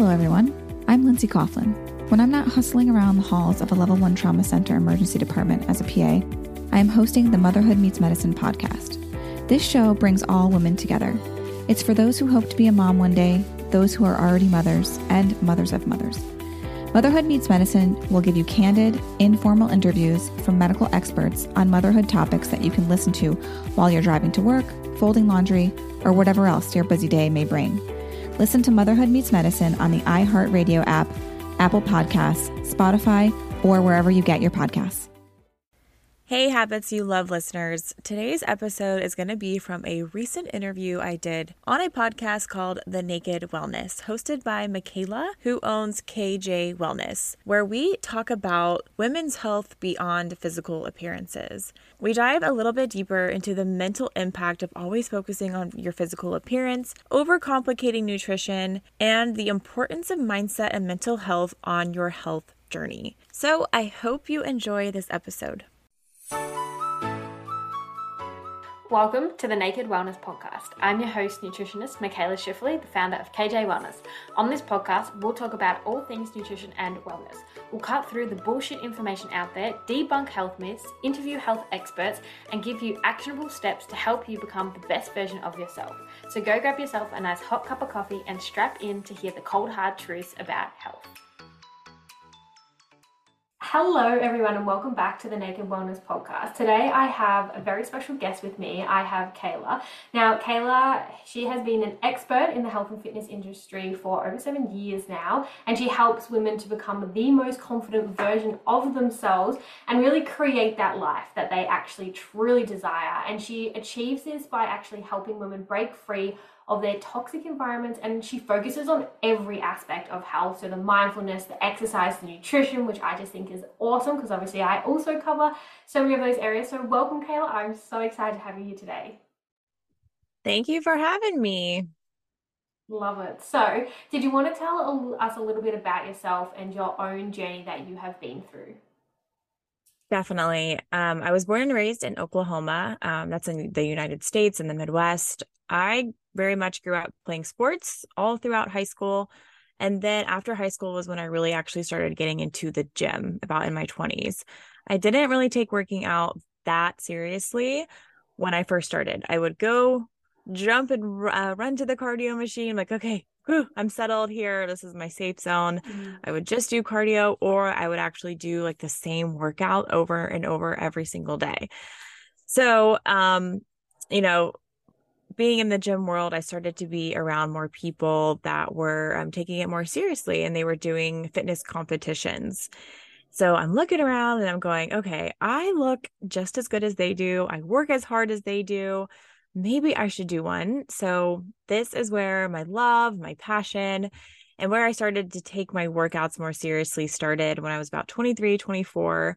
Hello, everyone. I'm Lindsay Coughlin. When I'm not hustling around the halls of a level one trauma center emergency department as a PA, I am hosting the Motherhood Meets Medicine podcast. This show brings all women together. It's for those who hope to be a mom one day, those who are already mothers, and mothers of mothers. Motherhood Meets Medicine will give you candid, informal interviews from medical experts on motherhood topics that you can listen to while you're driving to work, folding laundry, or whatever else your busy day may bring. Listen to Motherhood Meets Medicine on the iHeartRadio app, Apple Podcasts, Spotify, or wherever you get your podcasts. Hey, Habits You Love listeners. Today's episode is going to be from a recent interview I did on a podcast called The Naked Wellness, hosted by Mikaela, who owns KJ Wellness, where we talk about women's health beyond physical appearances. We dive a little bit deeper into the mental impact of always focusing on your physical appearance, overcomplicating nutrition, and the importance of mindset and mental health on your health journey. So I hope you enjoy this episode. Welcome to the Naked Wellness Podcast. I'm your host, nutritionist Mikaela Schifferle, the founder of KJ Wellness. On this podcast, we'll talk about all things nutrition and wellness. We'll cut through the bullshit information out there, debunk health myths, interview health experts, and give you actionable steps to help you become the best version of yourself. So go grab yourself a nice hot cup of coffee and strap in to hear the cold, hard truths about health. Hello, everyone, and welcome back to the Naked Wellness Podcast. Today, I have a very special guest with me. I have Kayla. Now, Kayla, she has been an expert in the health and fitness industry for over seven years now, and she helps women to become the most confident version of themselves and really create that life that they actually truly desire. And she achieves this by actually helping women break free of their toxic environments and she focuses on every aspect of health. So the mindfulness the exercise the nutrition which i just think is awesome because obviously i also cover so many of those areas. So welcome kayla. I'm so excited to have you here today. Thank you for having me. love it. So did you want to tell us a little bit about yourself and your own journey that you have been through Definitely. Um, I was born and raised in Oklahoma. Um, that's in the United States in the Midwest. I very much grew up playing sports all throughout high school. And then after high school was when I really actually started getting into the gym about in my 20s. I didn't really take working out that seriously when I first started. I would go jump and uh, run to the cardio machine, like, okay, whew, I'm settled here. This is my safe zone. Mm-hmm. I would just do cardio, or I would actually do like the same workout over and over every single day. So, um, you know, being in the gym world, I started to be around more people that were um, taking it more seriously and they were doing fitness competitions. So I'm looking around and I'm going, okay, I look just as good as they do. I work as hard as they do. Maybe I should do one. So this is where my love, my passion, and where I started to take my workouts more seriously started when I was about 23, 24.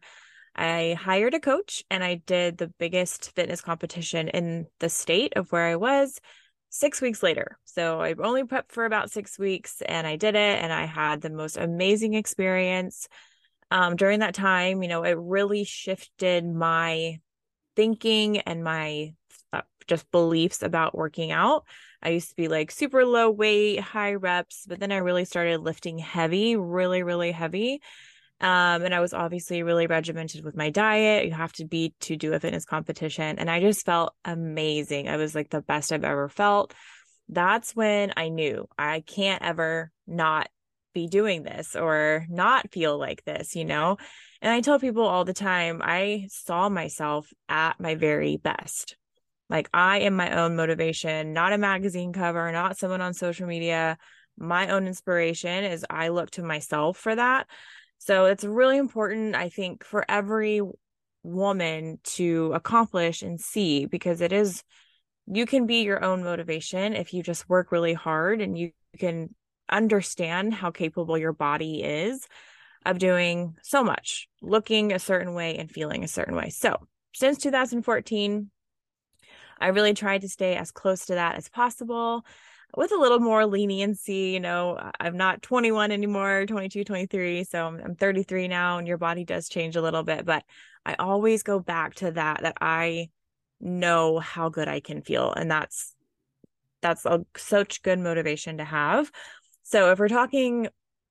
I hired a coach and I did the biggest fitness competition in the state of where I was six weeks later. So I only prepped for about six weeks and I did it and I had the most amazing experience. Um, during that time, you know, it really shifted my thinking and my just beliefs about working out. I used to be like super low weight, high reps, but then I really started lifting heavy, really, really heavy. Um, and I was obviously really regimented with my diet. You have to be to do a fitness competition. And I just felt amazing. I was like the best I've ever felt. That's when I knew I can't ever not be doing this or not feel like this, you know? And I tell people all the time, I saw myself at my very best. Like I am my own motivation, not a magazine cover, not someone on social media. My own inspiration is I look to myself for that. So it's really important, I think, for every woman to accomplish and see because it is, you can be your own motivation if you just work really hard and you can understand how capable your body is of doing so much, looking a certain way and feeling a certain way. So since 2014, I really tried to stay as close to that as possible with a little more leniency. You know, I'm not 21 anymore, 22, 23. So I'm, I'm 33 now, and your body does change a little bit. But I always go back to that, that I know how good I can feel. And that's, that's a, such good motivation to have. So if we're talking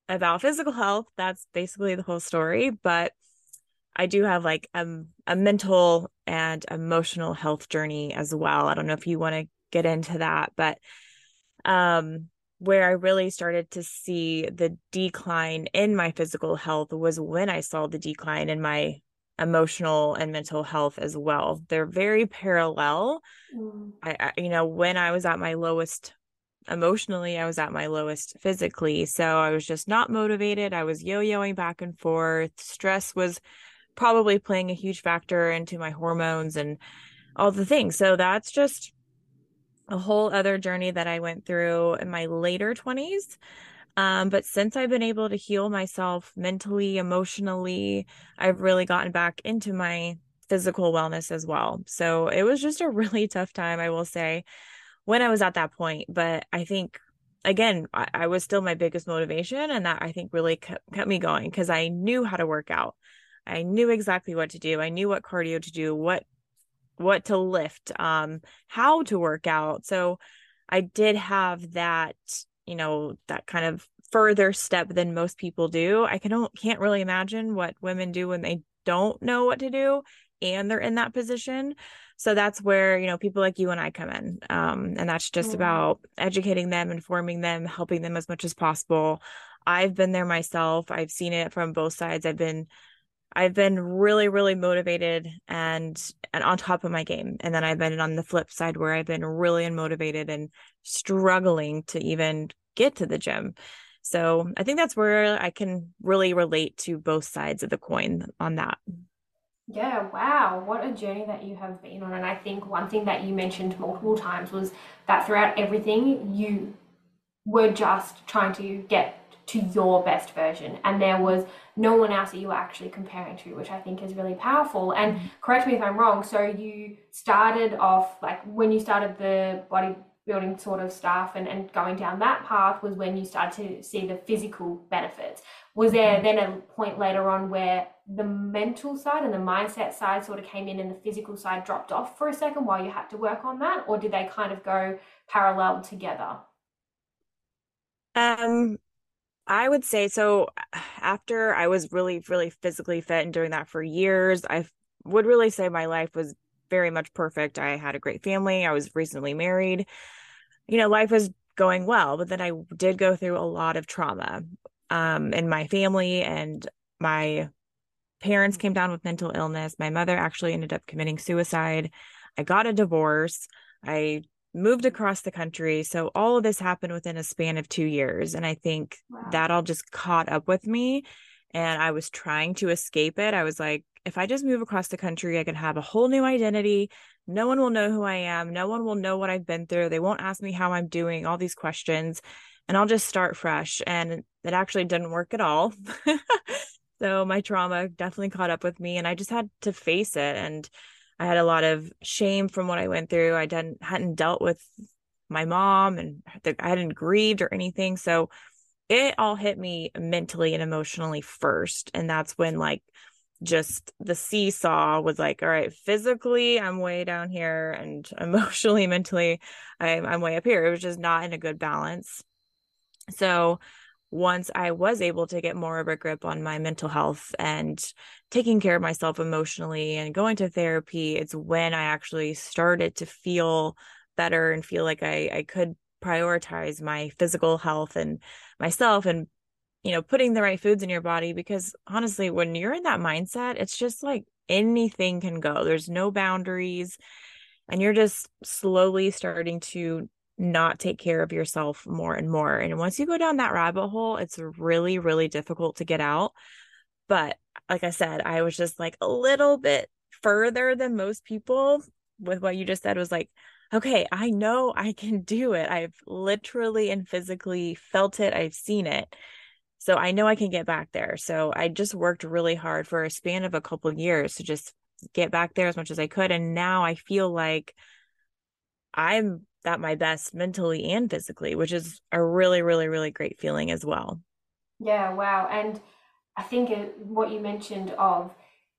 about physical health, that's basically the whole story. But I do have like a, a mental and emotional health journey as well. I don't know if you want to get into that, but um where I really started to see the decline in my physical health was when I saw the decline in my emotional and mental health as well. They're very parallel. Mm. I, I, you know, when I was at my lowest emotionally, I was at my lowest physically. So I was just not motivated. I was yo yoing back and forth. Stress was probably playing a huge factor into my hormones and all the things. So that's just a whole other journey that I went through in my later 20s. Um, but since I've been able to heal myself mentally, emotionally, I've really gotten back into my physical wellness as well. So it was just a really tough time, I will say, when I was at that point. But I think, again, I, I was still my biggest motivation. And that I think really kept, kept me going because I knew how to work out. I knew exactly what to do. I knew what cardio to do, what what to lift, um, how to work out. So I did have that, you know, that kind of further step than most people do. I can can't really imagine what women do when they don't know what to do and they're in that position. So that's where, you know, people like you and I come in. Um, and that's just about educating them, informing them, helping them as much as possible. I've been there myself. I've seen it from both sides. I've been I've been really, really motivated and and on top of my game. And then I've been on the flip side where I've been really unmotivated and struggling to even get to the gym. So I think that's where I can really relate to both sides of the coin on that. Yeah, wow. What a journey that you have been on. And I think one thing that you mentioned multiple times was that throughout everything, you were just trying to get to your best version. And there was no one else that you were actually comparing to which i think is really powerful. And mm-hmm. correct me if i'm wrong so you started off like when you started the bodybuilding sort of stuff and, and going down that path was when you started to see the physical benefits. Was there mm-hmm. then a point later on where the mental side and the mindset side sort of came in and the physical side dropped off for a second while you had to work on that? Or did they kind of go parallel together? Um I would say so. After I was really, really physically fit and doing that for years, I would really say my life was very much perfect. I had a great family. I was recently married. You know, life was going well, but then I did go through a lot of trauma um, in my family, and my parents came down with mental illness. My mother actually ended up committing suicide. I got a divorce. I moved across the country. So all of this happened within a span of two years. And I think wow. that all just caught up with me. And I was trying to escape it. I was like, if I just move across the country, I can have a whole new identity. No one will know who I am. No one will know what I've been through. They won't ask me how I'm doing, all these questions. And I'll just start fresh. And it actually didn't work at all. so my trauma definitely caught up with me. And I just had to face it. And I had a lot of shame from what I went through. I didn't hadn't dealt with my mom and I hadn't grieved or anything. So it all hit me mentally and emotionally first. And that's when like just the seesaw was like, all right, physically I'm way down here and emotionally, mentally I'm I'm way up here. It was just not in a good balance. So once I was able to get more of a grip on my mental health and taking care of myself emotionally and going to therapy, it's when I actually started to feel better and feel like I, I could prioritize my physical health and myself and you know putting the right foods in your body because honestly when you're in that mindset it's just like anything can go. There's no boundaries and you're just slowly starting to not take care of yourself more and more. And once you go down that rabbit hole, it's really, really difficult to get out. But like I said, I was just like a little bit further than most people with what you just said was like, okay, I know I can do it. I've literally and physically felt it, I've seen it. So I know I can get back there. So I just worked really hard for a span of a couple of years to just get back there as much as I could. And now I feel like I'm at my best mentally and physically, which is a really, really, really great feeling as well. Yeah, wow. And I think what you mentioned of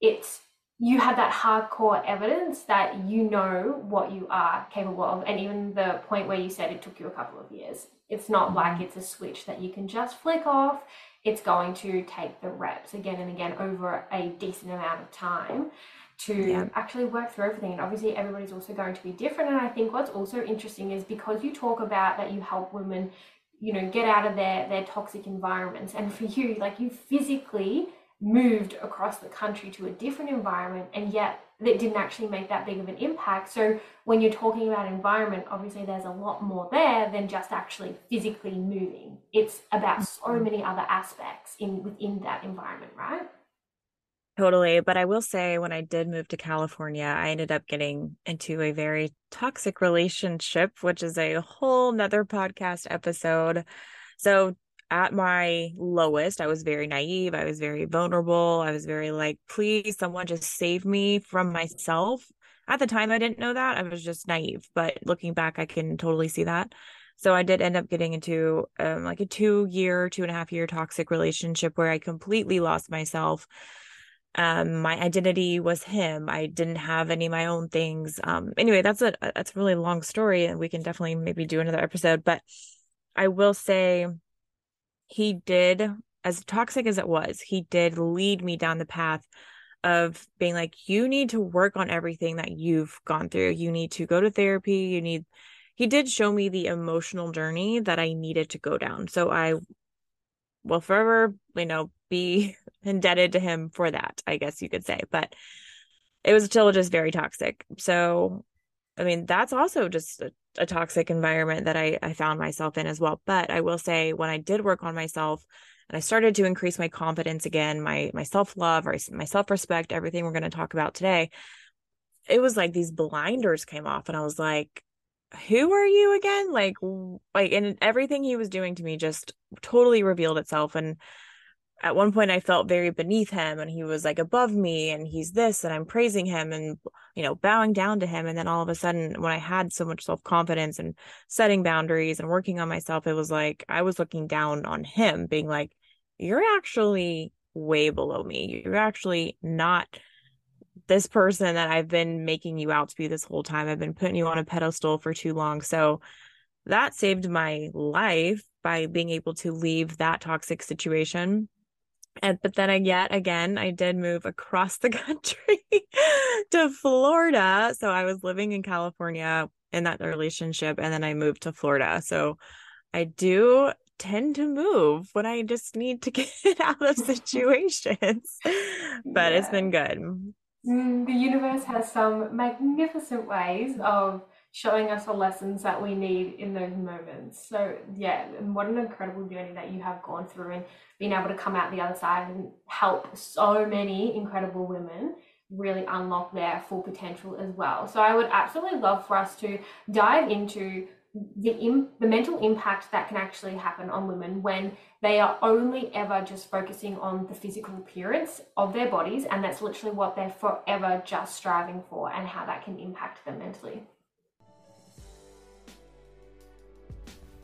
it's you had that hardcore evidence that you know what you are capable of. And even the point where you said it took you a couple of years. It's not mm-hmm. like it's a switch that you can just flick off. It's going to take the reps again and again over a decent amount of time to yeah. actually work through everything. And obviously, everybody's also going to be different. And I think what's also interesting is because you talk about that you help women, you know, get out of their their toxic environments, and for you, like you physically moved across the country to a different environment, and yet it didn't actually make that big of an impact. So when you're talking about environment, obviously there's a lot more there than just actually physically moving. It's about so mm-hmm. many other aspects in within that environment, right? Totally. But I will say, when I did move to California, I ended up getting into a very toxic relationship, which is a whole nother podcast episode. So, at my lowest, I was very naive. I was very vulnerable. I was very like, please, someone just save me from myself. At the time, I didn't know that. I was just naive. But looking back, I can totally see that. So I did end up getting into um, like a two year, two and a half year toxic relationship where I completely lost myself um my identity was him. I didn't have any of my own things. Um anyway that's a that's a really long story and we can definitely maybe do another episode but i will say he did as toxic as it was he did lead me down the path of being like you need to work on everything that you've gone through. You need to go to therapy. You need he did show me the emotional journey that i needed to go down. So i will forever you know be indebted to him for that, I guess you could say. But it was still just very toxic. So, I mean, that's also just a, a toxic environment that I, I found myself in as well. But I will say, when I did work on myself and I started to increase my confidence again, my my self love, my self respect, everything we're going to talk about today, it was like these blinders came off, and I was like, who are you again like like and everything he was doing to me just totally revealed itself and at one point I felt very beneath him and he was like above me and he's this and I'm praising him and you know bowing down to him and then all of a sudden when I had so much self-confidence and setting boundaries and working on myself it was like I was looking down on him being like you're actually way below me. You're actually not this person that I've been making you out to be this whole time. I've been putting you on a pedestal for too long. So that saved my life by being able to leave that toxic situation and but then I yet again I did move across the country to Florida. So I was living in California in that relationship and then I moved to Florida. So I do tend to move when I just need to get out of situations. but yeah. it's been good. Mm, the universe has some magnificent ways of showing us the lessons that we need in those moments. So, yeah, and what an incredible journey that you have gone through and being able to come out the other side and help so many incredible women really unlock their full potential as well. So, I would absolutely love for us to dive into the Im- the mental impact that can actually happen on women when they are only ever just focusing on the physical appearance of their bodies and that's literally what they're forever just striving for and how that can impact them mentally.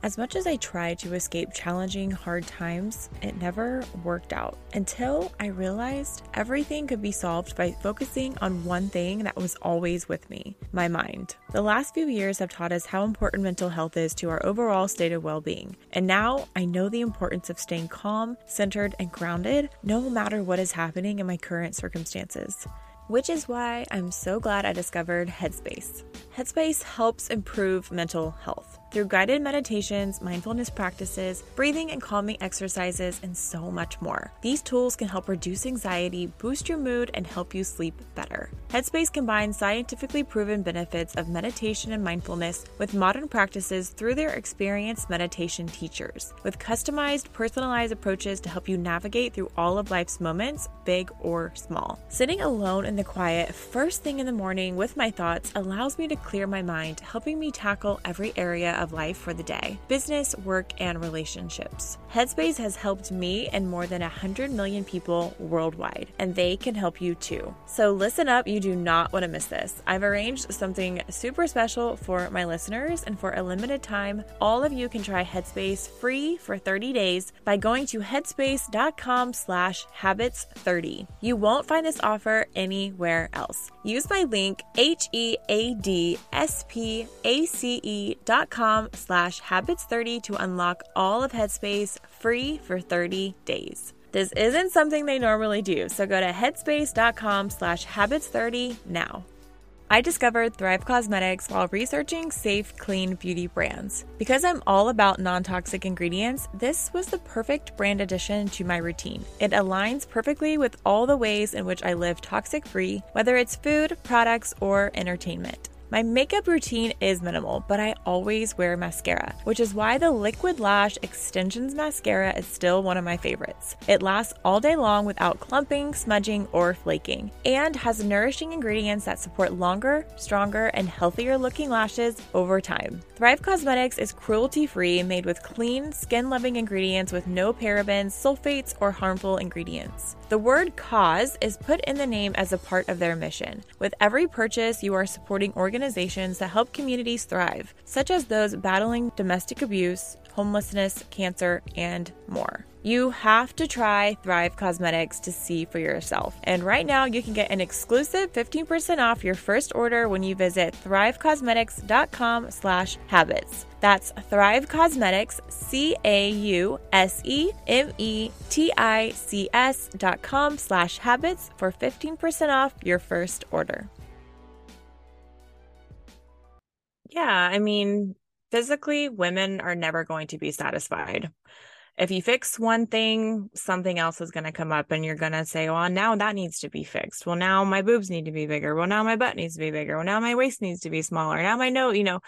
As much as I tried to escape challenging, hard times, it never worked out until I realized everything could be solved by focusing on one thing that was always with me my mind. The last few years have taught us how important mental health is to our overall state of well being. And now I know the importance of staying calm, centered, and grounded no matter what is happening in my current circumstances which is why I'm so glad I discovered Headspace. Headspace helps improve mental health through guided meditations, mindfulness practices, breathing and calming exercises, and so much more. These tools can help reduce anxiety, boost your mood, and help you sleep better. Headspace combines scientifically proven benefits of meditation and mindfulness with modern practices through their experienced meditation teachers, with customized, personalized approaches to help you navigate through all of life's moments, big or small. Sitting alone in the quiet first thing in the morning with my thoughts allows me to clear my mind, helping me tackle every area of life for the day business, work, and relationships. Headspace has helped me and more than 100 million people worldwide, and they can help you too. So listen up, you do not want to miss this. I've arranged something super special for my listeners, and for a limited time, all of you can try Headspace free for 30 days by going to headspace.com slash habits30. You won't find this offer anywhere else. Use my link H-E-A-D-S-P-A-C-E dot com slash habits30 to unlock all of Headspace free for 30 days. This isn't something they normally do, so go to headspace.com slash habits30 now. I discovered Thrive Causemetics while researching safe, clean beauty brands. Because I'm all about non toxic ingredients, this was the perfect brand addition to my routine. It aligns perfectly with all the ways in which I live toxic free, whether it's food, products, or entertainment. My makeup routine is minimal, but I always wear mascara, which is why the Liquid Lash Extensions Mascara is still one of my favorites. It lasts all day long without clumping, smudging, or flaking, and has nourishing ingredients that support longer, stronger, and healthier looking lashes over time. Thrive Causemetics is cruelty free, made with clean, skin loving ingredients with no parabens, sulfates, or harmful ingredients. The word cause is put in the name as a part of their mission. With every purchase, you are supporting organizations that help communities thrive, such as those battling domestic abuse, homelessness, cancer, and more. You have to try Thrive Causemetics to see for yourself. And right now, you can get an exclusive 15% off your first order when you visit thrivecausemetics.com slash habits. That's Thrive Causemetics, C-A-U-S-E-M-E-T-I-C-S dot com slash habits for 15% off your first order. Yeah, I mean, physically, women are never going to be satisfied. If you fix one thing, something else is going to come up and you're going to say, well, now that needs to be fixed. Well, now my boobs need to be bigger. Well, now my butt needs to be bigger. Well, now my waist needs to be smaller. Now my nose, you know,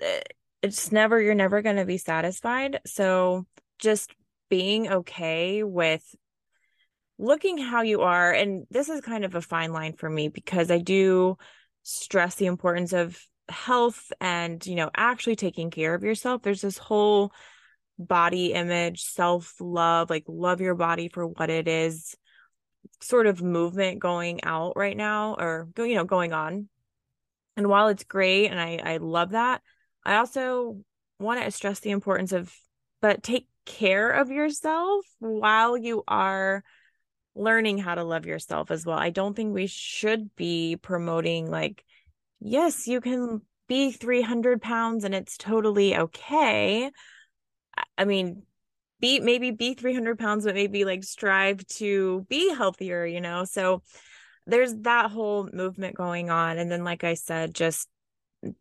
eh, it's never, you're never going to be satisfied. So just being okay with looking how you are. And this is kind of a fine line for me because I do stress the importance of health and you know actually taking care of yourself. There's this whole body image self love like love your body for what it is sort of movement going out right now or go you know going on. And while it's great and i i love that i also want to stress the importance of but take care of yourself while you are learning how to love yourself as well. I don't think we should be promoting like yes, you can be 300 pounds and it's totally okay. I mean, be maybe be 300 pounds, but maybe like strive to be healthier, you know? So there's that whole movement going on. And then, like I said, just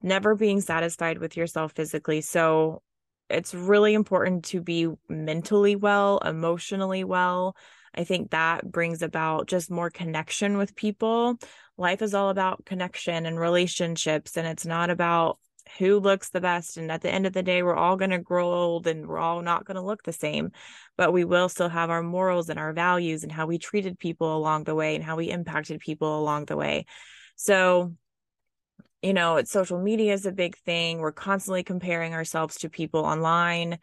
never being satisfied with yourself physically. So it's really important to be mentally well, emotionally well. I think that brings about just more connection with people life is all about connection and relationships and it's not about who looks the best and at the end of the day we're all going to grow old and we're all not going to look the same but we will still have our morals and our values and how we treated people along the way and how we impacted people along the way. So you know social media is a big thing. We're constantly comparing ourselves to people online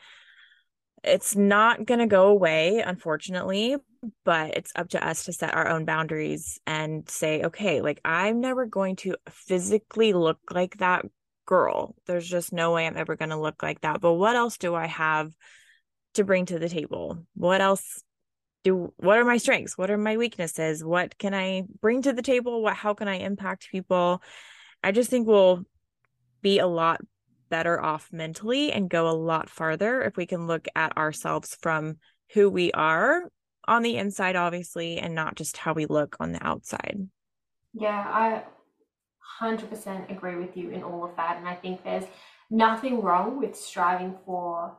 it's not going to go away unfortunately but it's up to us to set our own boundaries and say okay like i'm never going to physically look like that girl. There's just no way i'm ever going to look like that. But what else do i have to bring to the table? What else do what are my strengths? What are my weaknesses? What can i bring to the table? What how can i impact people? I just think we'll be a lot better off mentally and go a lot farther if we can look at ourselves from who we are on the inside, obviously, and not just how we look on the outside. Yeah, I 100% agree with you in all of that. And I think there's nothing wrong with striving for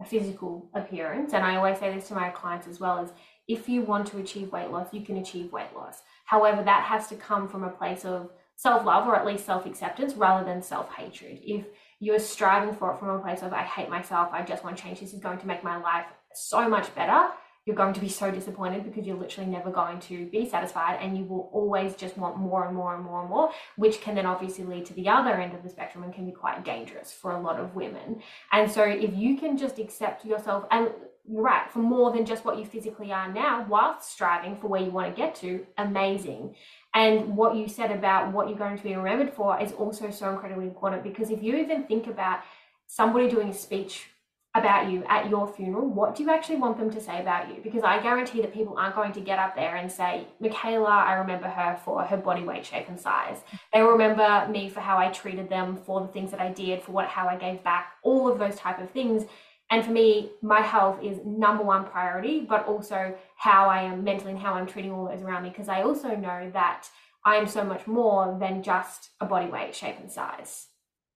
a physical appearance. And I always say this to my clients as well is if you want to achieve weight loss, you can achieve weight loss. However, that has to come from a place of self love or at least self acceptance rather than self hatred. If you're striving for it from a place of, I hate myself, I just want change, this is going to make my life so much better, you're going to be so disappointed because you're literally never going to be satisfied and you will always just want more and more and more and more, which can then obviously lead to the other end of the spectrum and can be quite dangerous for a lot of women. And so if you can just accept yourself and you're right, for more than just what you physically are now, whilst striving for where you want to get to, amazing. And what you said about what you're going to be remembered for is also so incredibly important because if you even think about somebody doing a speech about you at your funeral, what do you actually want them to say about you? Because I guarantee that people aren't going to get up there and say, Mikaela, I remember her for her body weight, shape, and size. They will remember me for how I treated them, for the things that I did, for what how I gave back, all of those type of things. And for me, my health is number one priority, but also how I am mentally and how I'm treating all those around me. Because I also know that I am so much more than just a body weight, shape, and size.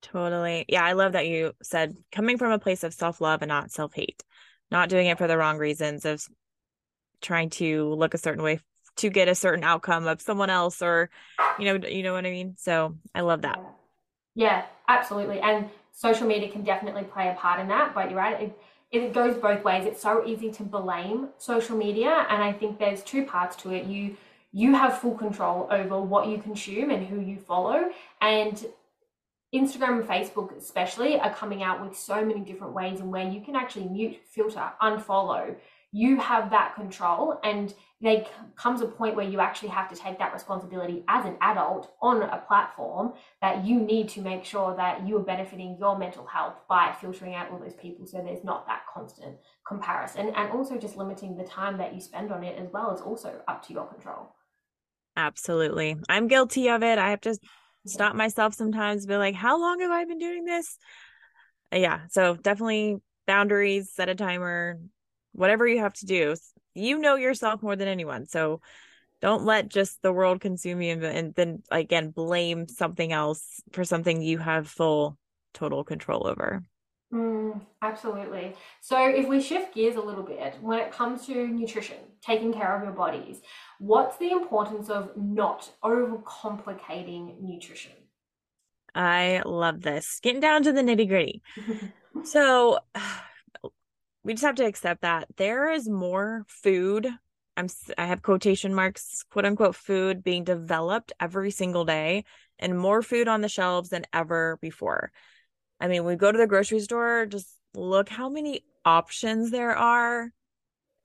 Totally. Yeah, I love that you said coming from a place of self-love and not self-hate. Not doing it for the wrong reasons of trying to look a certain way to get a certain outcome of someone else or you know, you know what I mean? So, I love that. Yeah, absolutely. And social media can definitely play a part in that, but you're right. It, it goes both ways. It's so easy to blame social media, and I think there's two parts to it. You you have full control over what you consume and who you follow, and Instagram and Facebook, especially, are coming out with so many different ways and where you can actually mute, filter, unfollow. You have that control, and there comes a point where you actually have to take that responsibility as an adult on a platform that you need to make sure that you are benefiting your mental health by filtering out all those people so there's not that constant comparison. And also just limiting the time that you spend on it as well is also up to your control. Absolutely. I'm guilty of it. I have to stop myself sometimes be like how long have i been doing this? Yeah so definitely boundaries set a timer whatever you have to do you know yourself more than anyone so don't let just the world consume you and, and then again blame something else for something you have full total control over Mm, absolutely. So, if we shift gears a little bit, when it comes to nutrition, taking care of your bodies, what's the importance of not overcomplicating nutrition? I love this. Getting down to the nitty gritty. so, we just have to accept that there is more food. I'm I have quotation marks, quote unquote, food being developed every single day, and more food on the shelves than ever before. I mean, we go to the grocery store, just look how many options there are.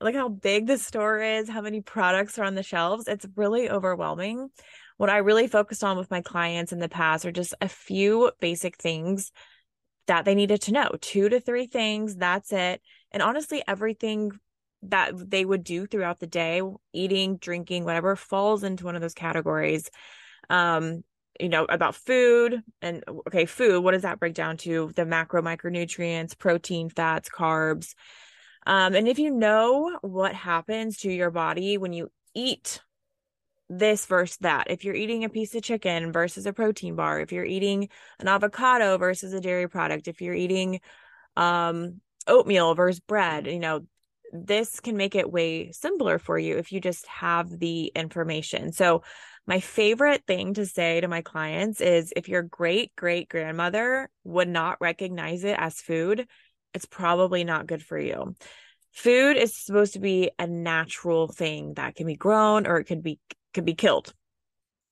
Look how big the store is, how many products are on the shelves. It's really overwhelming. What I really focused on with my clients in the past are just a few basic things that they needed to know two to three things. That's it. And honestly, everything that they would do throughout the day, eating, drinking, whatever falls into one of those categories. Um, you know about food and okay food what does that break down to the macro micronutrients protein fats carbs um, and if you know what happens to your body when you eat this versus that if you're eating a piece of chicken versus a protein bar if you're eating an avocado versus a dairy product if you're eating um, oatmeal versus bread you know this can make it way simpler for you if you just have the information so my favorite thing to say to my clients is if your great great grandmother would not recognize it as food, it's probably not good for you. Food is supposed to be a natural thing that can be grown or it could be could be killed.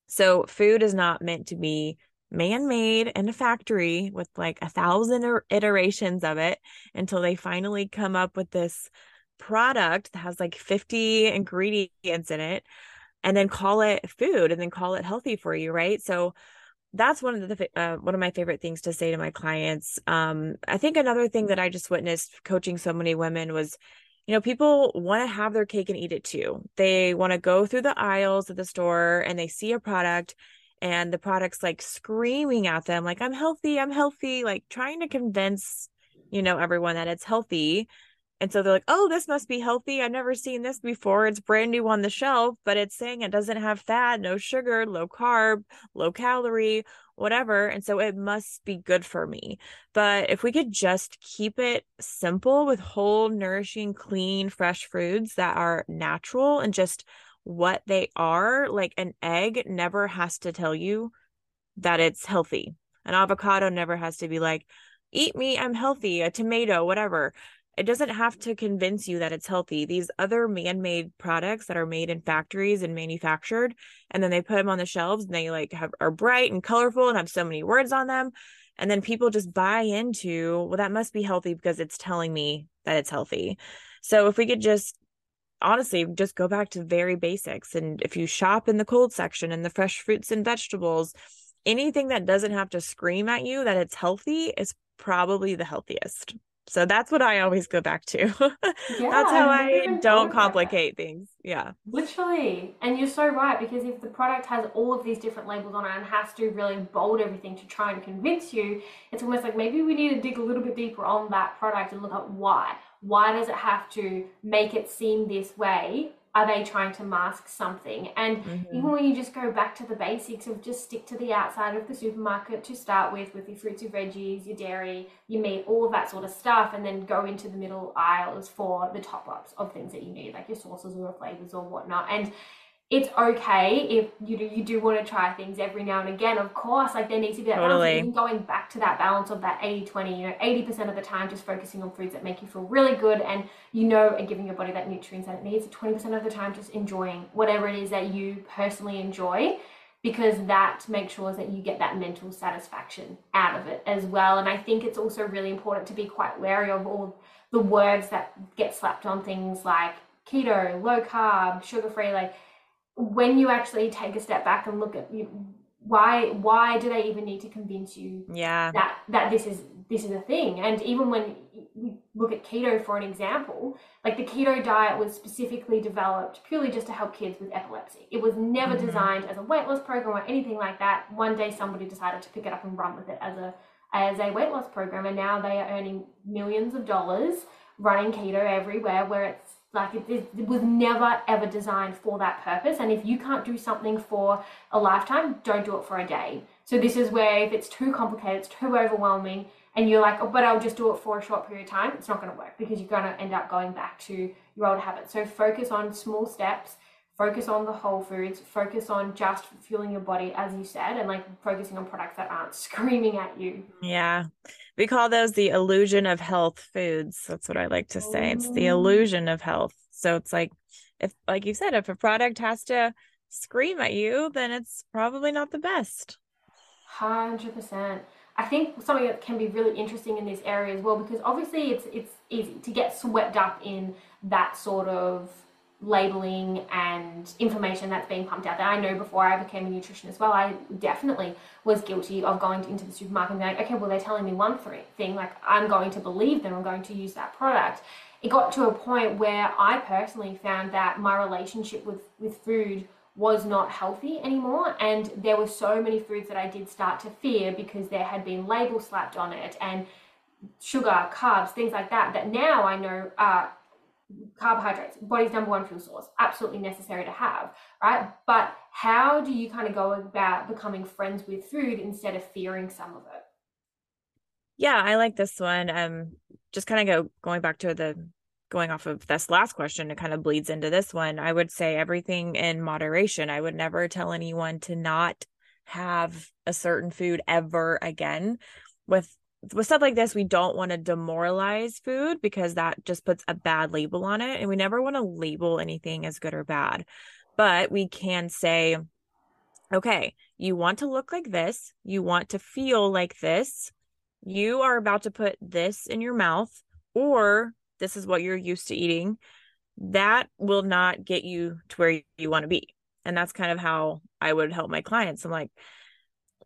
So food is not meant to be man-made in a factory with like a thousand iterations of it until they finally come up with this product that has like 50 ingredients in it and then call it food and then call it healthy for you right? So that's one of the uh, one of my favorite things to say to my clients. Um, i think another thing that i just witnessed coaching so many women was you know people want to have their cake and eat it too. They want to go through the aisles of the store and they see a product and the product's like screaming at them like i'm healthy i'm healthy like trying to convince you know everyone that it's healthy and so they're like, oh, this must be healthy. I've never seen this before. It's brand new on the shelf, but it's saying it doesn't have fat, no sugar, low carb, low calorie, whatever. And so it must be good for me. But if we could just keep it simple with whole, nourishing, clean, fresh foods that are natural and just what they are, like an egg never has to tell you that it's healthy. An avocado never has to be like, eat me, I'm healthy, a tomato, whatever it doesn't have to convince you that it's healthy. These other man made products that are made in factories and manufactured, and then they put them on the shelves and they like have are bright and colorful and have so many words on them. And then people just buy into, well, that must be healthy because it's telling me that it's healthy. So if we could just honestly just go back to very basics and if you shop in the cold section and the fresh fruits and vegetables anything that doesn't have to scream at you that it's healthy is probably the healthiest so that's what I always go back to. Yeah, that's how I don't complicate things. Yeah. Literally. And you're so right because if the product has all of these different labels on it and has to really bold everything to try and convince you, it's almost like maybe we need to dig a little bit deeper on that product and look at why. Why does it have to make it seem this way are they trying to mask something? And mm-hmm. even when you just go back to the basics of just stick to the outside of the supermarket to start with, with your fruits, your veggies, your dairy, your meat, all of that sort of stuff, and then go into the middle aisles for the top ups of things that you need, like your sauces or flavors or whatnot. And it's okay if you do you do want to try things every now and again of course like there needs to be that totally. balance going back to that balance of that 80 20 you know 80% of the time just focusing on foods that make you feel really good and you know and giving your body that nutrients that it needs 20% of the time just enjoying whatever it is that you personally enjoy because that makes sure that you get that mental satisfaction out of it as well and i think it's also really important to be quite wary of all the words that get slapped on things like keto low carb sugar free like when you actually take a step back and look at you, why why do they even need to convince you yeah. that that this is this is a thing? And even when we look at keto for an example like the keto diet was specifically developed purely just to help kids with epilepsy. It was never mm-hmm. designed as a weight loss program or anything like that. One day somebody decided to pick it up and run with it as a as a weight loss program and now they are earning millions of dollars running keto everywhere where it's like it, it, was never ever designed for that purpose. And if you can't do something for a lifetime, don't do it for a day. So this is where if it's too complicated, it's too overwhelming, and you're like, oh, but I'll just do it for a short period of time, it's not going to work because you're going to end up going back to your old habits. So focus on small steps focus on the whole foods focus on just fueling your body as you said and like focusing on products that aren't screaming at you. Yeah. We call those the illusion of health foods. That's what i like to say. It's the oh. illusion of health. So it's like if like you said if a product has to scream at you then it's probably not the best. 100% I think something that can be really interesting in this area as well, because obviously it's it's easy to get swept up in that sort of labeling and information that's being pumped out there. I know before I became a nutritionist as well, I definitely was guilty of going into the supermarket and being like, okay, well, they're telling me one thing, like I'm going to believe them, I'm going to use that product. It got to a point where I personally found that my relationship with, with food was not healthy anymore and there were so many foods that I did start to fear because there had been labels slapped on it and sugar, carbs, things like that that now I know are carbohydrates, body's number one fuel source, absolutely necessary to have, right? But how do you kind of go about becoming friends with food instead of fearing some of it? Yeah, I like this one. Um, just kind of go going back to the going off of this last question, it kind of bleeds into this one. I would say everything in moderation. I would never tell anyone to not have a certain food ever again with with stuff like this, we don't want to demoralize food because that just puts a bad label on it. And we never want to label anything as good or bad. But we can say, okay, you want to look like this, you want to feel like this, you are about to put this in your mouth, or this is what you're used to eating. That will not get you to where you want to be. And that's kind of how I would help my clients. I'm like,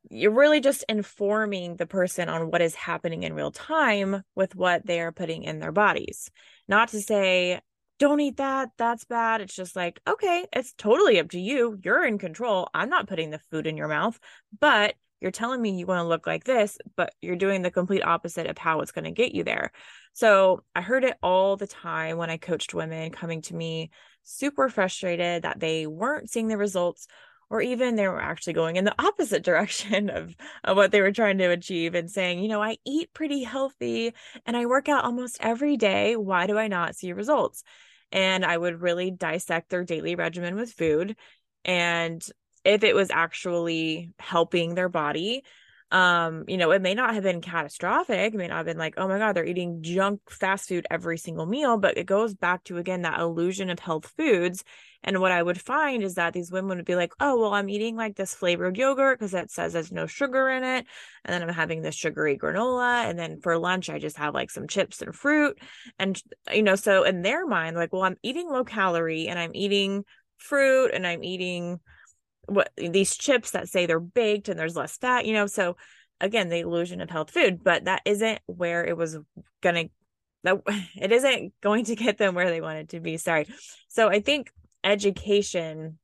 you're really just informing the person on what is happening in real time with what they are putting in their bodies. Not to say, don't eat that, that's bad. It's just like, okay, it's totally up to you. You're in control. I'm not putting the food in your mouth, but you're telling me you want to look like this, but you're doing the complete opposite of how it's going to get you there. So I heard it all the time when I coached women coming to me super frustrated that they weren't seeing the results or even they were actually going in the opposite direction of, of what they were trying to achieve and saying, you know, I eat pretty healthy and I work out almost every day. Why do I not see results? And I would really dissect their daily regimen with food. And if it was actually helping their body, um you know it may not have been catastrophic it may not have been like oh my god they're eating junk fast food every single meal but it goes back to again that illusion of health foods. And what i would find is that these women would be like oh well i'm eating like this flavored yogurt because it says there's no sugar in it and then i'm having this sugary granola and then for lunch i just have like some chips and fruit. And you know so in their mind like well i'm eating low calorie and i'm eating fruit and i'm eating what these chips that say they're baked and there's less fat, you know. So again, the illusion of health food, but that isn't where it was gonna it isn't going to get them where they wanted to be. Sorry. So I think education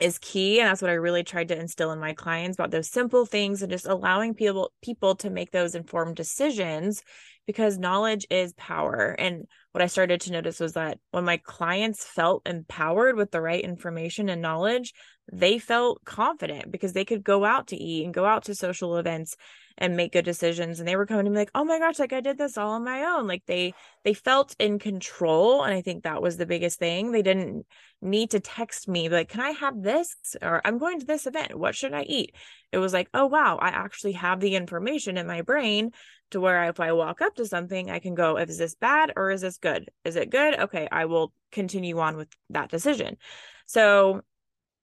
is key and that's what I really tried to instill in my clients about those simple things and just allowing people people to make those informed decisions because knowledge is power and what I started to notice was that when my clients felt empowered with the right information and knowledge they felt confident because they could go out to eat and go out to social events and make good decisions. And they were coming to me like oh my gosh like i did this all on my own. Like they they felt in control. And i think that was the biggest thing. They didn't need to text me like can i have this? Or i'm going to this event. What should i eat? It was like oh wow. I actually have the information in my brain to where if i walk up to something i can go is this bad or is this good? Is it good okay i will continue on with that decision. So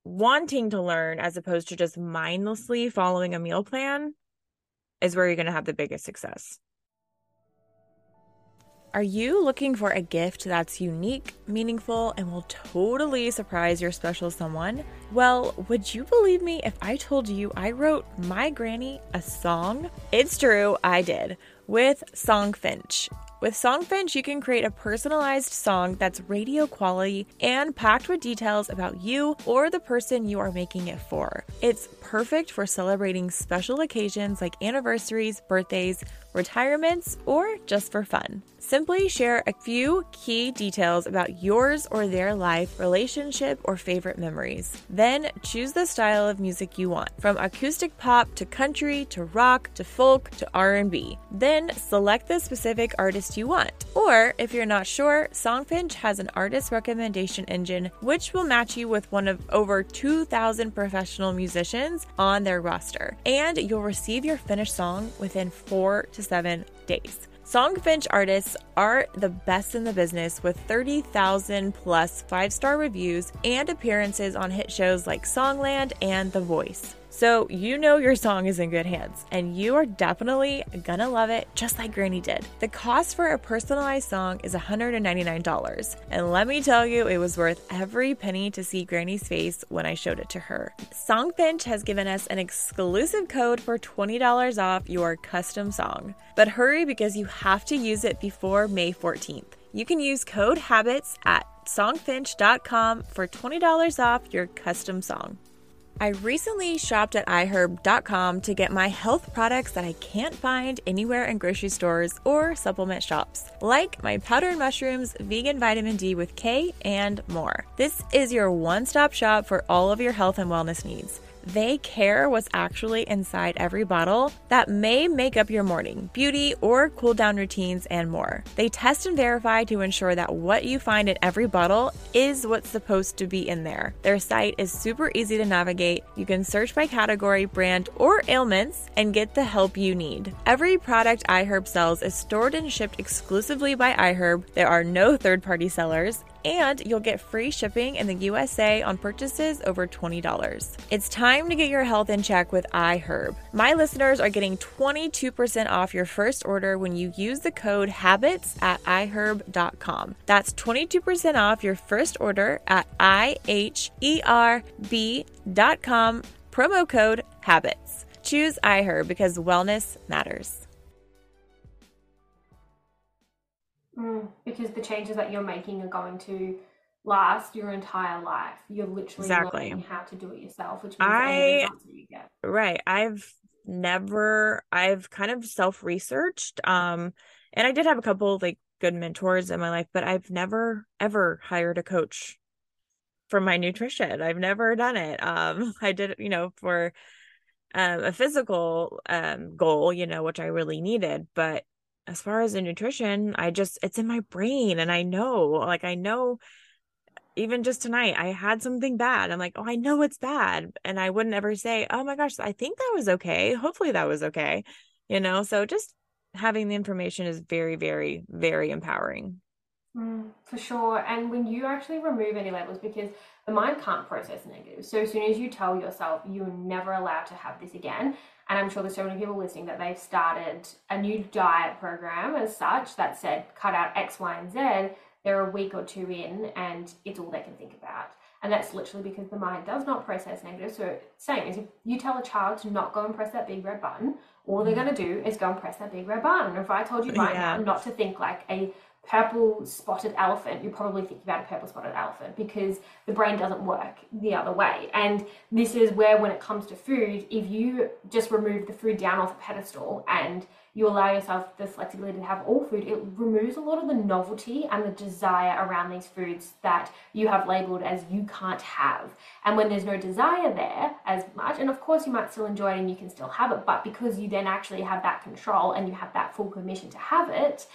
wanting to learn as opposed to just mindlessly following a meal plan is where you're going to have the biggest success. Are you looking for a gift that's unique, meaningful, and will totally surprise your special someone? Well, would you believe me if I told you I wrote my granny a song? It's true, I did, with Songfinch. With Songfinch, you can create a personalized song that's radio quality and packed with details about you or the person you are making it for. It's perfect for celebrating special occasions like anniversaries, birthdays, retirements, or just for fun. Simply share a few key details about yours or their life, relationship, or favorite memories. Then choose the style of music you want, from acoustic pop to country to rock to folk to R&B. Then select the specific artist you want. Or if you're not sure, Songfinch has an artist recommendation engine which will match you with one of over 2,000 professional musicians on their roster. And you'll receive your finished song within 4 to 7 days. Songfinch artists are the best in the business with 30,000 plus five star reviews and appearances on hit shows like Songland and The Voice. So you know your song is in good hands, and you are definitely gonna love it just like Granny did. The cost for a personalized song is $199, and let me tell you, it was worth every penny to see Granny's face when I showed it to her. Songfinch has given us an exclusive code for $20 off your custom song. But hurry because you have to use it before May 14th. You can use code HABITS at songfinch.com for $20 off your custom song. I recently shopped at iherb.com to get my health products that I can't find anywhere in grocery stores or supplement shops, like my powdered mushrooms, vegan vitamin D with K, and more. This is your one stop shop for all of your health and wellness needs. They care what's actually inside every bottle that may make up your morning, beauty, or cool down routines, and more. They test and verify to ensure that what you find in every bottle is what's supposed to be in there. Their site is super easy to navigate. You can search by category, brand, or ailments and get the help you need. Every product iHerb sells is stored and shipped exclusively by iHerb. There are no third party sellers and you'll get free shipping in the USA on purchases over $20. It's time to get your health in check with iHerb. My listeners are getting 22% off your first order when you use the code HABITS at iHerb.com. That's 22% off your first order at IHERB.com, promo code HABITS. Choose iHerb because wellness matters. Mm, because the changes that you're making are going to last your entire life. You're literally exactly. learning how to do it yourself, which means I, you get. Right. I've never I've kind of self-researched. Um and I did have a couple of, like good mentors in my life, but I've never ever hired a coach for my nutrition. I've never done it. Um I did it, you know, for um, a physical um goal, you know, which I really needed, but as far as the nutrition, I just it's in my brain and I know, like I know even just tonight, I had something bad. I'm like, oh, I know it's bad. And I wouldn't ever say, oh my gosh, I think that was okay. Hopefully that was okay. You know, so just having the information is very, very, very empowering. Mm, for sure. And when you actually remove any labels, because the mind can't process negatives. So as soon as you tell yourself you're never allowed to have this again, and I'm sure there's so many people listening that they've started a new diet program as such that said cut out X, Y, and Z, they're a week or two in and it's all they can think about. And that's literally because the mind does not process negative. So same as if you tell a child to not go and press that big red button, all they're mm. going to do is go and press that big red button. If I told you right yeah. now not to think like a purple spotted elephant, you're probably thinking about a purple spotted elephant because the brain doesn't work the other way. And this is where, when it comes to food, if you just remove the food down off a pedestal and you allow yourself the flexibility to have all food, it removes a lot of the novelty and the desire around these foods that you have labeled as you can't have. And when there's no desire there as much, and of course you might still enjoy it and you can still have it, but because you then actually have that control and you have that full permission to have it,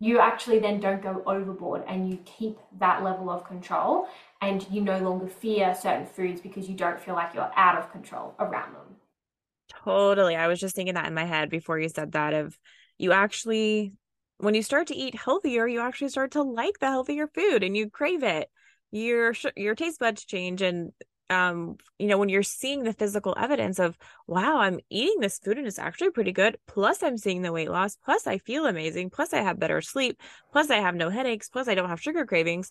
you actually then don't go overboard and you keep that level of control and you no longer fear certain foods because you don't feel like you're out of control around them. Totally. I was just thinking that in my head before you said that of you actually when you start to eat healthier, you actually start to like the healthier food and you crave it. Your your taste buds change and um you know when you're seeing the physical evidence of wow i'm eating this food and it's actually pretty good plus i'm seeing the weight loss plus i feel amazing plus i have better sleep plus i have no headaches plus i don't have sugar cravings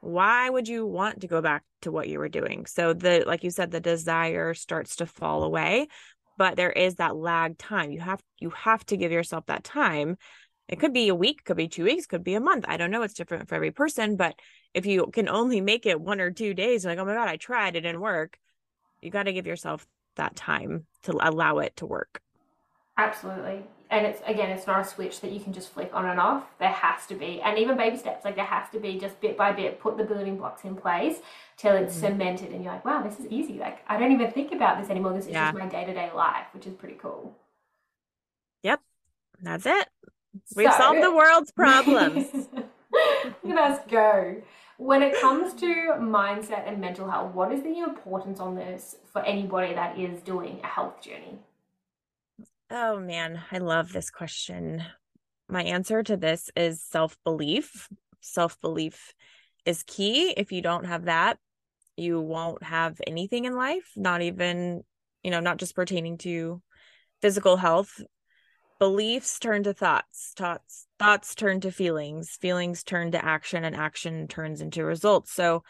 why would you want to go back to what you were doing? So the like you said the desire starts to fall away but there is that lag time. You have you have to give yourself that time. It could be a week could be two weeks could be a month. I don't know it's different for every person but if you can only make it one or two days like oh my god i tried it didn't work. You got to give yourself that time to allow it to work. Absolutely. And it's again it's not a switch that you can just flick on and off. There has to be and even baby steps like there has to be just bit by bit put the building blocks in place till it's mm-hmm. cemented and you're like wow this is easy. Like i don't even think about this anymore. This is yeah. just my day-to-day life which is pretty cool. Yep. That's it. We've so, solved the world's problems. Us go when it comes to mindset and mental health, what is the importance on this for anybody that is doing a health journey? Oh man, I love this question. My answer to this is self belief. Self belief is key. If you don't have that, you won't have anything in life, not even, you know, not just pertaining to physical health, beliefs turn to thoughts thoughts thoughts turn to feelings feelings turn to action and action turns into results. So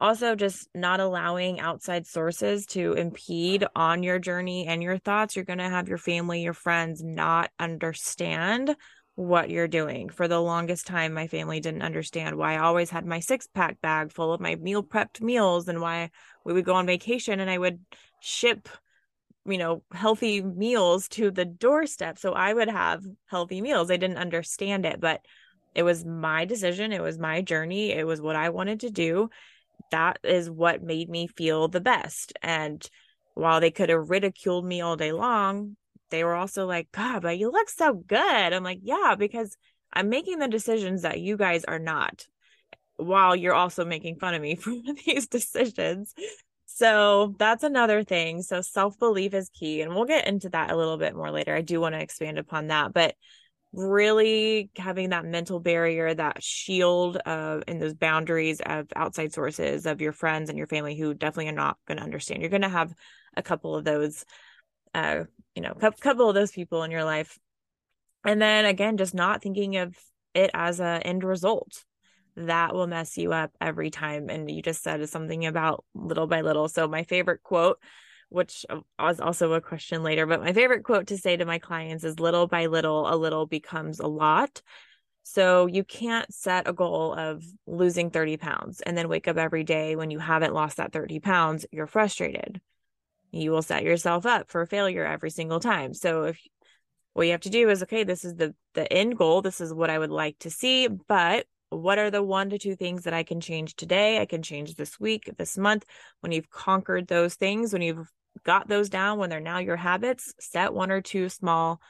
also just not allowing outside sources to impede on your journey and your thoughts you're going to have your family your friends not understand what you're doing. For the longest time my family didn't understand why i always had my six pack bag full of my meal prepped meals and why we would go on vacation and i would ship you know healthy meals to the doorstep so i would have healthy meals. I didn't understand it but it was my decision it was my journey it was what i wanted to do. That is what made me feel the best and while they could have ridiculed me all day long they were also like god but you look so good. I'm like yeah because i'm making the decisions that you guys are not while you're also making fun of me for these decisions so that's another thing. So self belief is key. And we'll get into that a little bit more later. I do want to expand upon that. But really having that mental barrier, that shield of and those boundaries of outside sources of your friends and your family who definitely are not going to understand. You're going to have a couple of those, uh, you know, a couple of those people in your life. And then again, just not thinking of it as a end result that will mess you up every time. And you just said something about little by little. So, my favorite quote, which uh, was also a question later, but my favorite quote to say to my clients is little by little, a little becomes a lot. So, you can't set a goal of losing 30 pounds and then wake up every day when you haven't lost that 30 pounds, you're frustrated. You will set yourself up for failure every single time. So, if what you have to do is okay this is the the end goal this is what i would like to see but what are the one to two things that I can change today? I can change this week, this month. When you've conquered those things, when you've got those down, when they're now your habits, set one or two small,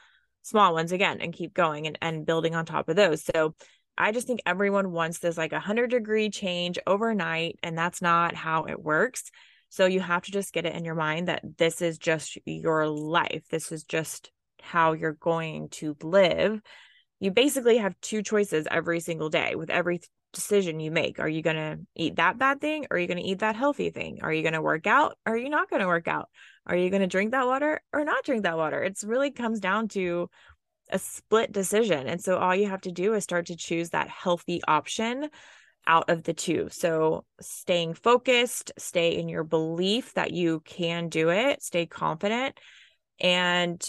small ones again and keep going and, and building on top of those. So I just think everyone wants this like a 100 degree change overnight, and that's not how it works. So you have to just get it in your mind that this is just your life. This is just how you're going to live. You basically have two choices every single day with every decision you make. Are you going to eat that bad thing or are you going to eat that healthy thing? Are you going to work out or are you not going to work out? Are you going to drink that water or not drink that water? It's really comes down to a split decision. And so all you have to do is start to choose that healthy option out of the two. So staying focused, stay in your belief that you can do it, stay confident, and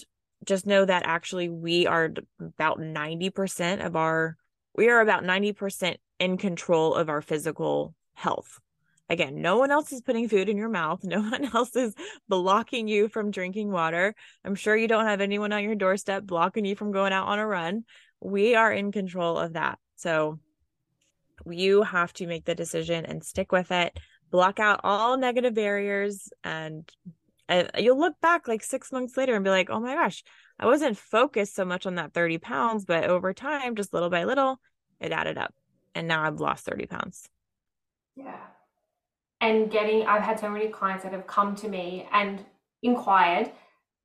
just know that actually we are about 90% of our we are about 90% in control of our physical health. Again, no one else is putting food in your mouth. No one else is blocking you from drinking water. I'm sure you don't have anyone on your doorstep blocking you from going out on a run. We are in control of that. So you have to make the decision and stick with it. Block out all negative barriers and and you'll look back like six months later and be like, oh my gosh, I wasn't focused so much on that 30 pounds, but over time, just little by little, it added up. And now I've lost 30 pounds. Yeah and getting I've had so many clients that have come to me and inquired,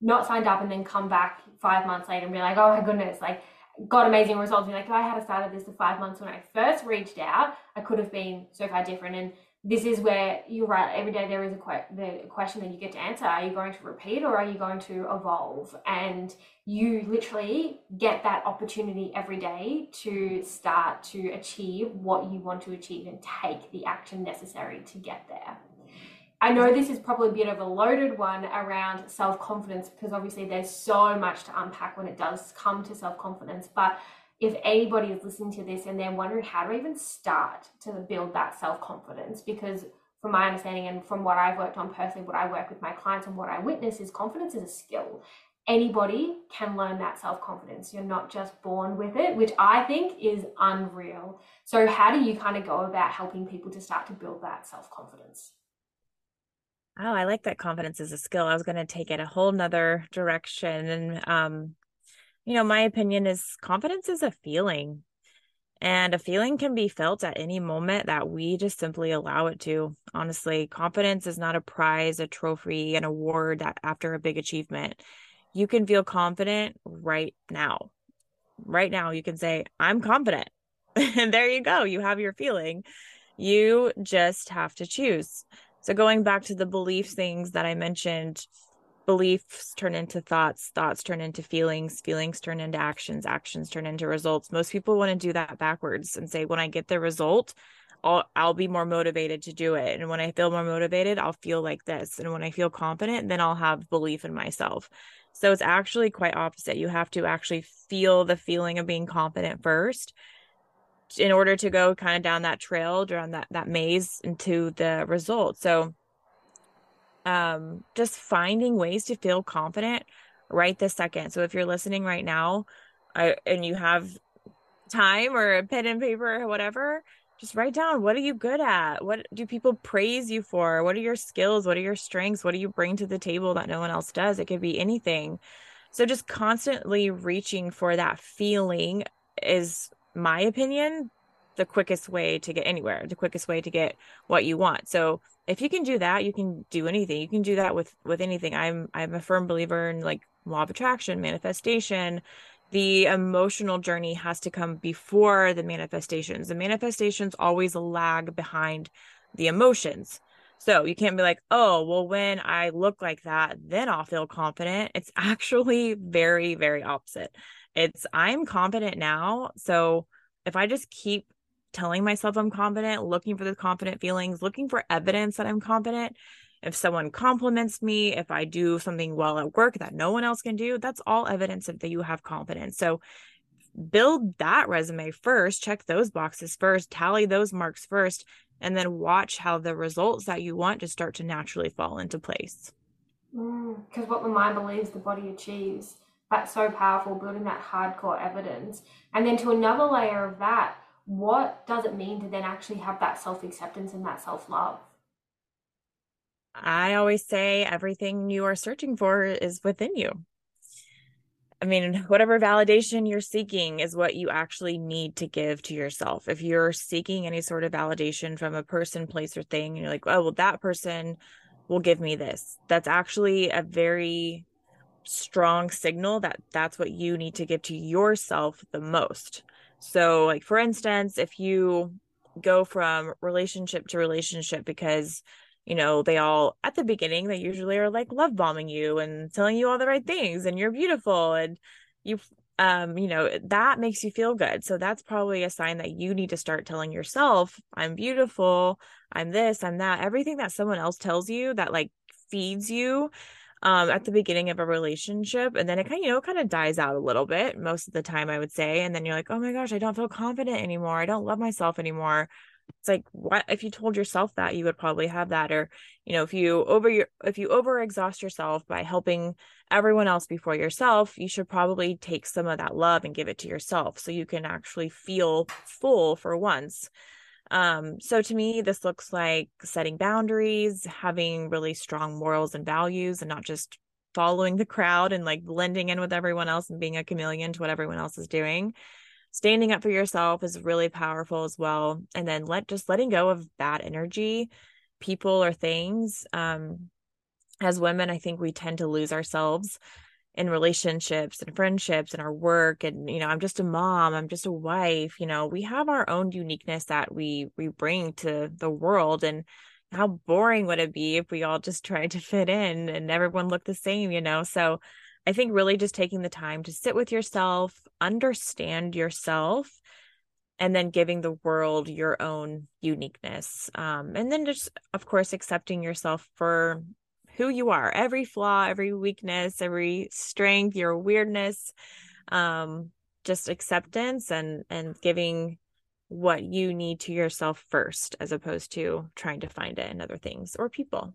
not signed up, and then come back five months later and be like, oh my goodness, like got amazing results. Be like, if I had started this for five months when I first reached out, I could have been so far different. And this is where you're right. Every day there is a que- the question that you get to answer: Are you going to repeat or are you going to evolve? And you literally get that opportunity every day to start to achieve what you want to achieve and take the action necessary to get there. I know this is probably a bit of a loaded one around self confidence because obviously there's so much to unpack when it does come to self confidence, but if anybody is listening to this and they're wondering how to even start to build that self confidence, because from my understanding and from what I've worked on personally, what I work with my clients and what I witness is confidence is a skill. Anybody can learn that self confidence. You're not just born with it, which I think is unreal. So, how do you kind of go about helping people to start to build that self confidence? Oh, I like that confidence is a skill. I was going to take it a whole nother direction. And um, you know, my opinion is confidence is a feeling. And a feeling can be felt at any moment that we just simply allow it to. Honestly, confidence is not a prize, a trophy, an award that after a big achievement. You can feel confident right now. Right now, you can say, I'm confident. and there you go. You have your feeling. You just have to choose. So, going back to the belief things that I mentioned, beliefs turn into thoughts thoughts turn into feelings feelings turn into actions actions turn into results. Most people want to do that backwards and say when i get the result I'll I'll be more motivated to do it. And when I feel more motivated I'll feel like this. And when I feel confident then I'll have belief in myself. So it's actually quite opposite. You have to actually feel the feeling of being confident first in order to go kind of down that trail down that that maze into the result. So um, just finding ways to feel confident right this second. So if you're listening right now I, and you have time or a pen and paper or whatever, just write down what are you good at? What do people praise you for? What are your skills? What are your strengths? What do you bring to the table that no one else does? It could be anything. So just constantly reaching for that feeling is my opinion the quickest way to get anywhere, the quickest way to get what you want. So if you can do that, you can do anything. You can do that with with anything. I'm I'm a firm believer in like law of attraction, manifestation. The emotional journey has to come before the manifestations. The manifestations always lag behind the emotions. So you can't be like, oh, well, when I look like that, then I'll feel confident. It's actually very, very opposite. It's I'm confident now. So if I just keep telling myself I'm confident, looking for the confident feelings, looking for evidence that I'm confident. If someone compliments me, if I do something well at work that no one else can do, that's all evidence that you have confidence. So build that resume first, check those boxes first, tally those marks first, and then watch how the results that you want just start to naturally fall into place. Because mm, what the mind believes, the body achieves. That's so powerful, building that hardcore evidence. And then to another layer of that, what does it mean to then actually have that self acceptance and that self love? I always say everything you are searching for is within you. I mean, whatever validation you're seeking is what you actually need to give to yourself. If you're seeking any sort of validation from a person, place, or thing, and you're like, oh, well, that person will give me this, that's actually a very strong signal that that's what you need to give to yourself the most. So, like, for instance, if you go from relationship to relationship because you know, they all at the beginning, they usually are like love bombing you and telling you all the right things and you're beautiful and you um, you know, that makes you feel good. So that's probably a sign that you need to start telling yourself, I'm beautiful, I'm this, I'm that. Everything that someone else tells you that like feeds you um at the beginning of a relationship and then it kind of you know kind of dies out a little bit most of the time I would say and then you're like, "Oh my gosh, I don't feel confident anymore. I don't love myself anymore." it's like what if you told yourself that you would probably have that or you know if you over your if you over exhaust yourself by helping everyone else before yourself you should probably take some of that love and give it to yourself so you can actually feel full for once um so to me this looks like setting boundaries having really strong morals and values and not just following the crowd and like blending in with everyone else and being a chameleon to what everyone else is doing. Standing up for yourself is really powerful as well. And then let just letting go of bad energy people or things. Um as women i think we tend to lose ourselves in relationships and friendships and our work and you know i'm just a mom i'm just a wife you know we have our own uniqueness that we we bring to the world and how boring would it be if we all just tried to fit in and everyone looked the same you know so I think really just taking the time to sit with yourself, understand yourself, and then giving the world your own uniqueness. Um, and then just, of course, accepting yourself for who you are every flaw, every weakness, every strength, your weirdness. Um, just acceptance and and giving what you need to yourself first as opposed to trying to find it in other things or people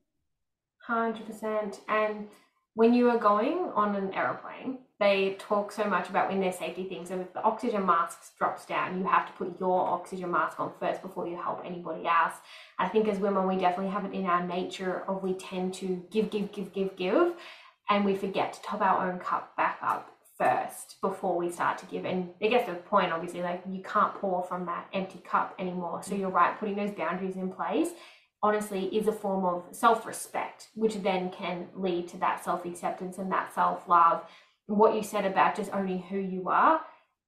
100% and when you are going on an aeroplane, they talk so much about when their safety things. So if the oxygen mask drops down, you have to put your oxygen mask on first before you help anybody else. I think as women, we definitely have it in our nature of we tend to give, give, give, give, give, and we forget to top our own cup back up first before we start to give. And I guess the point, obviously, like you can't pour from that empty cup anymore. So you're right, putting those boundaries in place honestly is a form of self respect, which then can lead to that self acceptance and that self love. What you said about just owning who you are,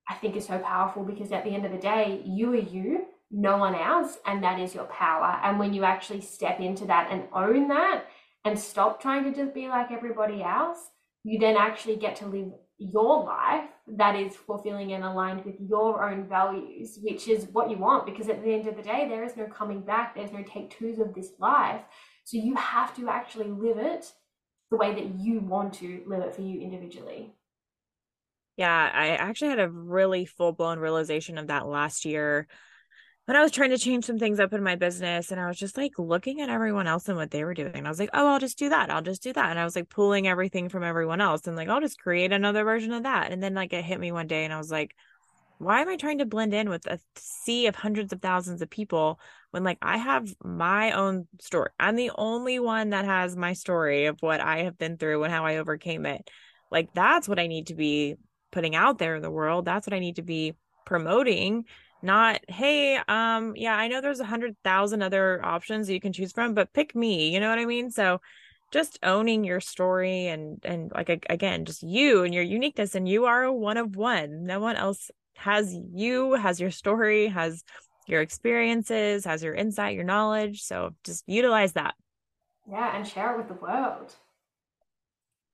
I think is so powerful because at the end of the day, you are you, no one else, and that is your power. And when you actually step into that and own that and stop trying to just be like everybody else, you then actually get to live your life that is fulfilling and aligned with your own values, which is what you want. Because at the end of the day, there is no coming back, there's no take twos of this life. So you have to actually live it the way that you want to live it for you individually. Yeah, I actually had a really full blown realization of that last year when I was trying to change some things up in my business and I was just like looking at everyone else and what they were doing. And I was like, oh, I'll just do that. I'll just do that. And I was like pulling everything from everyone else and like, I'll just create another version of that. And then like it hit me one day and I was like, why am I trying to blend in with a sea of hundreds of thousands of people when like I have my own story? I'm the only one that has my story of what I have been through and how I overcame it. Like that's what I need to be putting out there in the world. That's what I need to be promoting not hey um yeah i know there's a hundred thousand other options you can choose from but pick me you know what i mean? So just owning your story and and like again just you and your uniqueness and you are one of one. No one else has you has your story has your experiences has your insight your knowledge so just utilize that. Yeah and share it with the world.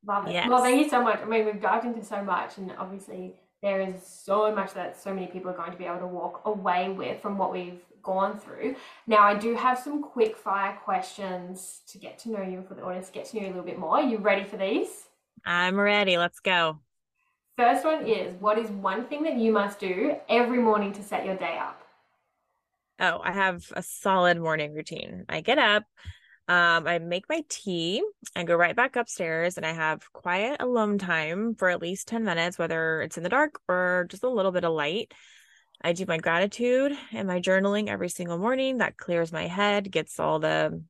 Love it. Yes. well thank you so much. I mean we've dived into so much and obviously there is so much that so many people are going to be able to walk away with from what we've gone through. Now, I do have some quick fire questions to get to know you for the audience, to get to know you a little bit more. Are you ready for these? I'm ready. Let's go. First one is what is one thing that you must do every morning to set your day up? Oh, I have a solid morning routine. I get up, um, I make my tea and go right back upstairs, and I have quiet alone time for at least 10 minutes, whether it's in the dark or just a little bit of light. I do my gratitude and my journaling every single morning. That clears my head, gets all the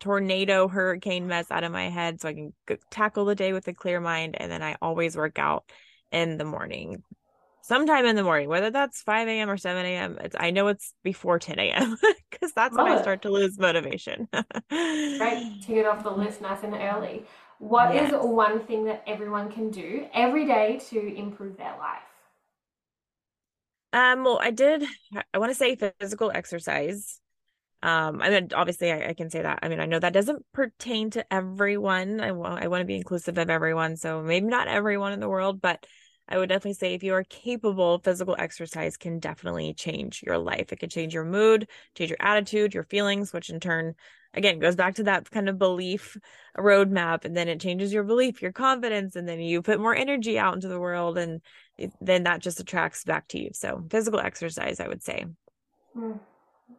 tornado hurricane mess out of my head so I can tackle the day with a clear mind. And then I always work out in the morning sometime in the morning, whether that's 5 a.m. or 7 a.m. It's I know it's before 10 a.m. because that's Love when it. I start to lose motivation. right, take it off the list nice and early. What yes. is one thing that everyone can do every day to improve their life? Um, well, I did I want to say physical exercise. Um, I mean, obviously, I, I, can say that. I mean, I know that doesn't pertain to everyone. I want I want to be inclusive of everyone, so maybe not everyone in the world, but I would definitely say if you are capable, physical exercise can definitely change your life. It can change your mood, change your attitude, your feelings, which in turn, again, goes back to that kind of belief roadmap. And then it changes your belief, your confidence, and then you put more energy out into the world. And then that just attracts back to you. So, physical exercise, I would say. Mm,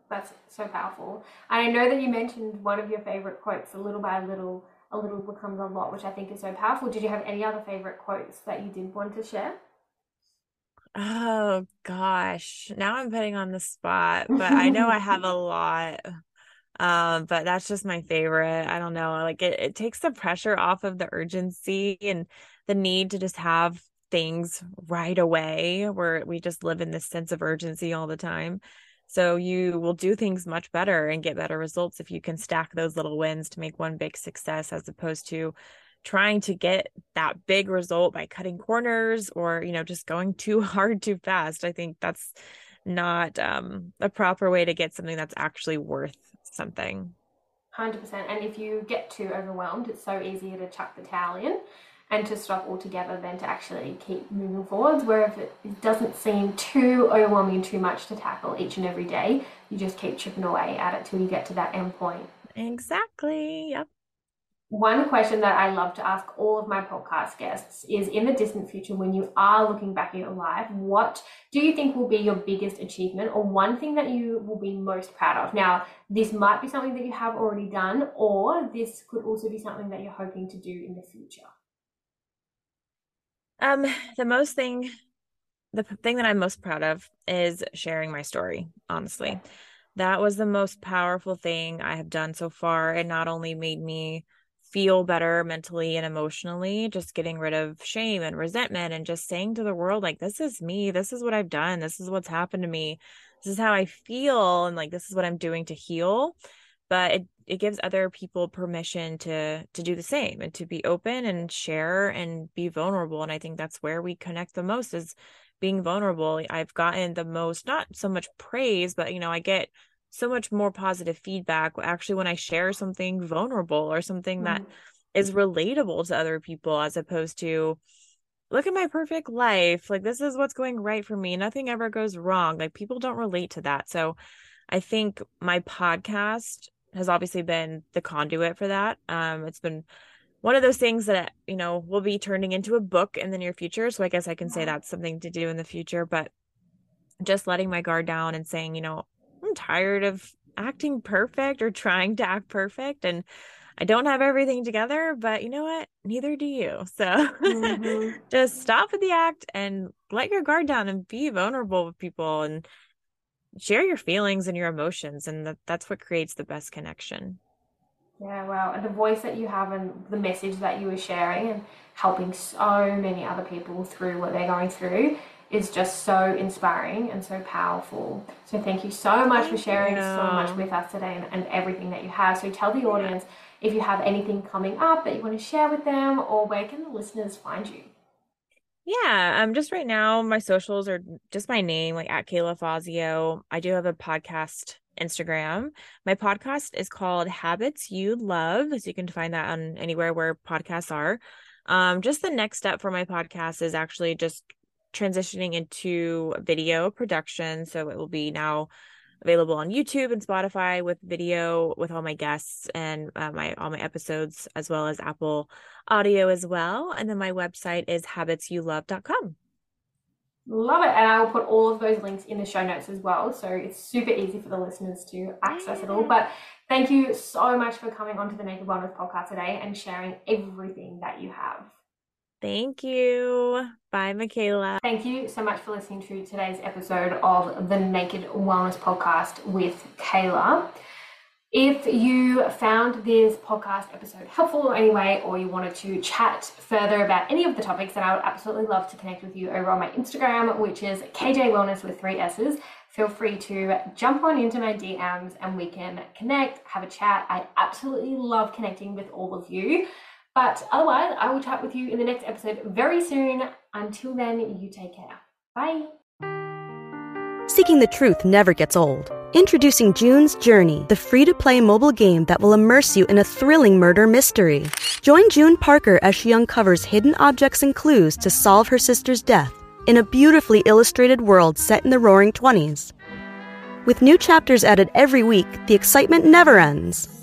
that's so powerful. And I know that you mentioned one of your favorite quotes, a little by little a little becomes a lot, which I think is so powerful. Did you have any other favorite quotes that you did want to share? Oh gosh, now I'm putting on the spot, but I know I have a lot. Um, but that's just my favorite. I don't know, like it, it takes the pressure off of the urgency and the need to just have things right away where we just live in this sense of urgency all the time. So you will do things much better and get better results if you can stack those little wins to make one big success as opposed to trying to get that big result by cutting corners or you know just going too hard too fast. I think that's not um, a proper way to get something that's actually worth something. 100%. And if you get too overwhelmed, it's so easy to chuck the towel in and to stop altogether than to actually keep moving forwards. Where if it doesn't seem too overwhelming and too much to tackle each and every day, you just keep chipping away at it till you get to that end point. Exactly. Yep. One question that I love to ask all of my podcast guests is in the distant future, when you are looking back at your life, what do you think will be your biggest achievement or one thing that you will be most proud of? Now, this might be something that you have already done, or this could also be something that you're hoping to do in the future. Um, the most thing, the thing that I'm most proud of is sharing my story, honestly. That was the most powerful thing I have done so far. It not only made me feel better mentally and emotionally, just getting rid of shame and resentment and just saying to the world, like, this is me, this is what I've done, this is what's happened to me, this is how I feel, and like, this is what I'm doing to heal but it, it gives other people permission to to do the same and to be open and share and be vulnerable and i think that's where we connect the most is being vulnerable. I've gotten the most not so much praise but you know i get so much more positive feedback actually when i share something vulnerable or something mm. that is relatable to other people as opposed to look at my perfect life. Like this is what's going right for me. Nothing ever goes wrong. Like people don't relate to that. So I think my podcast has obviously been the conduit for that. Um, it's been one of those things that you know will be turning into a book in the near future. So I guess I can say that's something to do in the future. But just letting my guard down and saying, you know, I'm tired of acting perfect or trying to act perfect, and I don't have everything together. But you know what? Neither do you. So mm-hmm. just stop with the act and let your guard down and be vulnerable with people and share your feelings and your emotions and that, that's what creates the best connection. Yeah wow and the voice that you have and the message that you are sharing and helping so many other people through what they're going through is just so inspiring and so powerful. So thank you so much for sharing so much with us today and, and, everything that you have. So tell the audience if you have anything coming up that you want to share with them or where can the listeners find you yeah, um, just right now, my socials are just my name, like at Kayla Fassio. I do have a podcast Instagram. My podcast is called Habits You Love, so you can find that on anywhere where podcasts are. Um, just the next step for my podcast is actually just transitioning into video production. So it will be now available on YouTube and Spotify with video with all my guests and uh, my all my episodes as well as Apple Audio as well. And then my website is habitsyouLove.com. Love it. And I will put all of those links in the show notes as well. So it's super easy for the listeners to access it all. But thank you so much for coming onto the Naked Wellness podcast today and sharing everything that you have. Thank you. Bye, Mikaela. Thank you so much for listening to today's episode of the Naked Wellness Podcast with Kayla. If you found this podcast episode helpful in any way, or you wanted to chat further about any of the topics, then I would absolutely love to connect with you over on my Instagram, which is KJ Wellness with three S's. Feel free to jump on into my DMs and we can connect, have a chat. I absolutely love connecting with all of you. But otherwise, I will chat with you in the next episode very soon. Until then, you take care. Bye. Seeking the truth never gets old. Introducing June's Journey, the free to play mobile game that will immerse you in a thrilling murder mystery. Join June Parker as she uncovers hidden objects and clues to solve her sister's death in a beautifully illustrated world set in the roaring 20s. With new chapters added every week, the excitement never ends.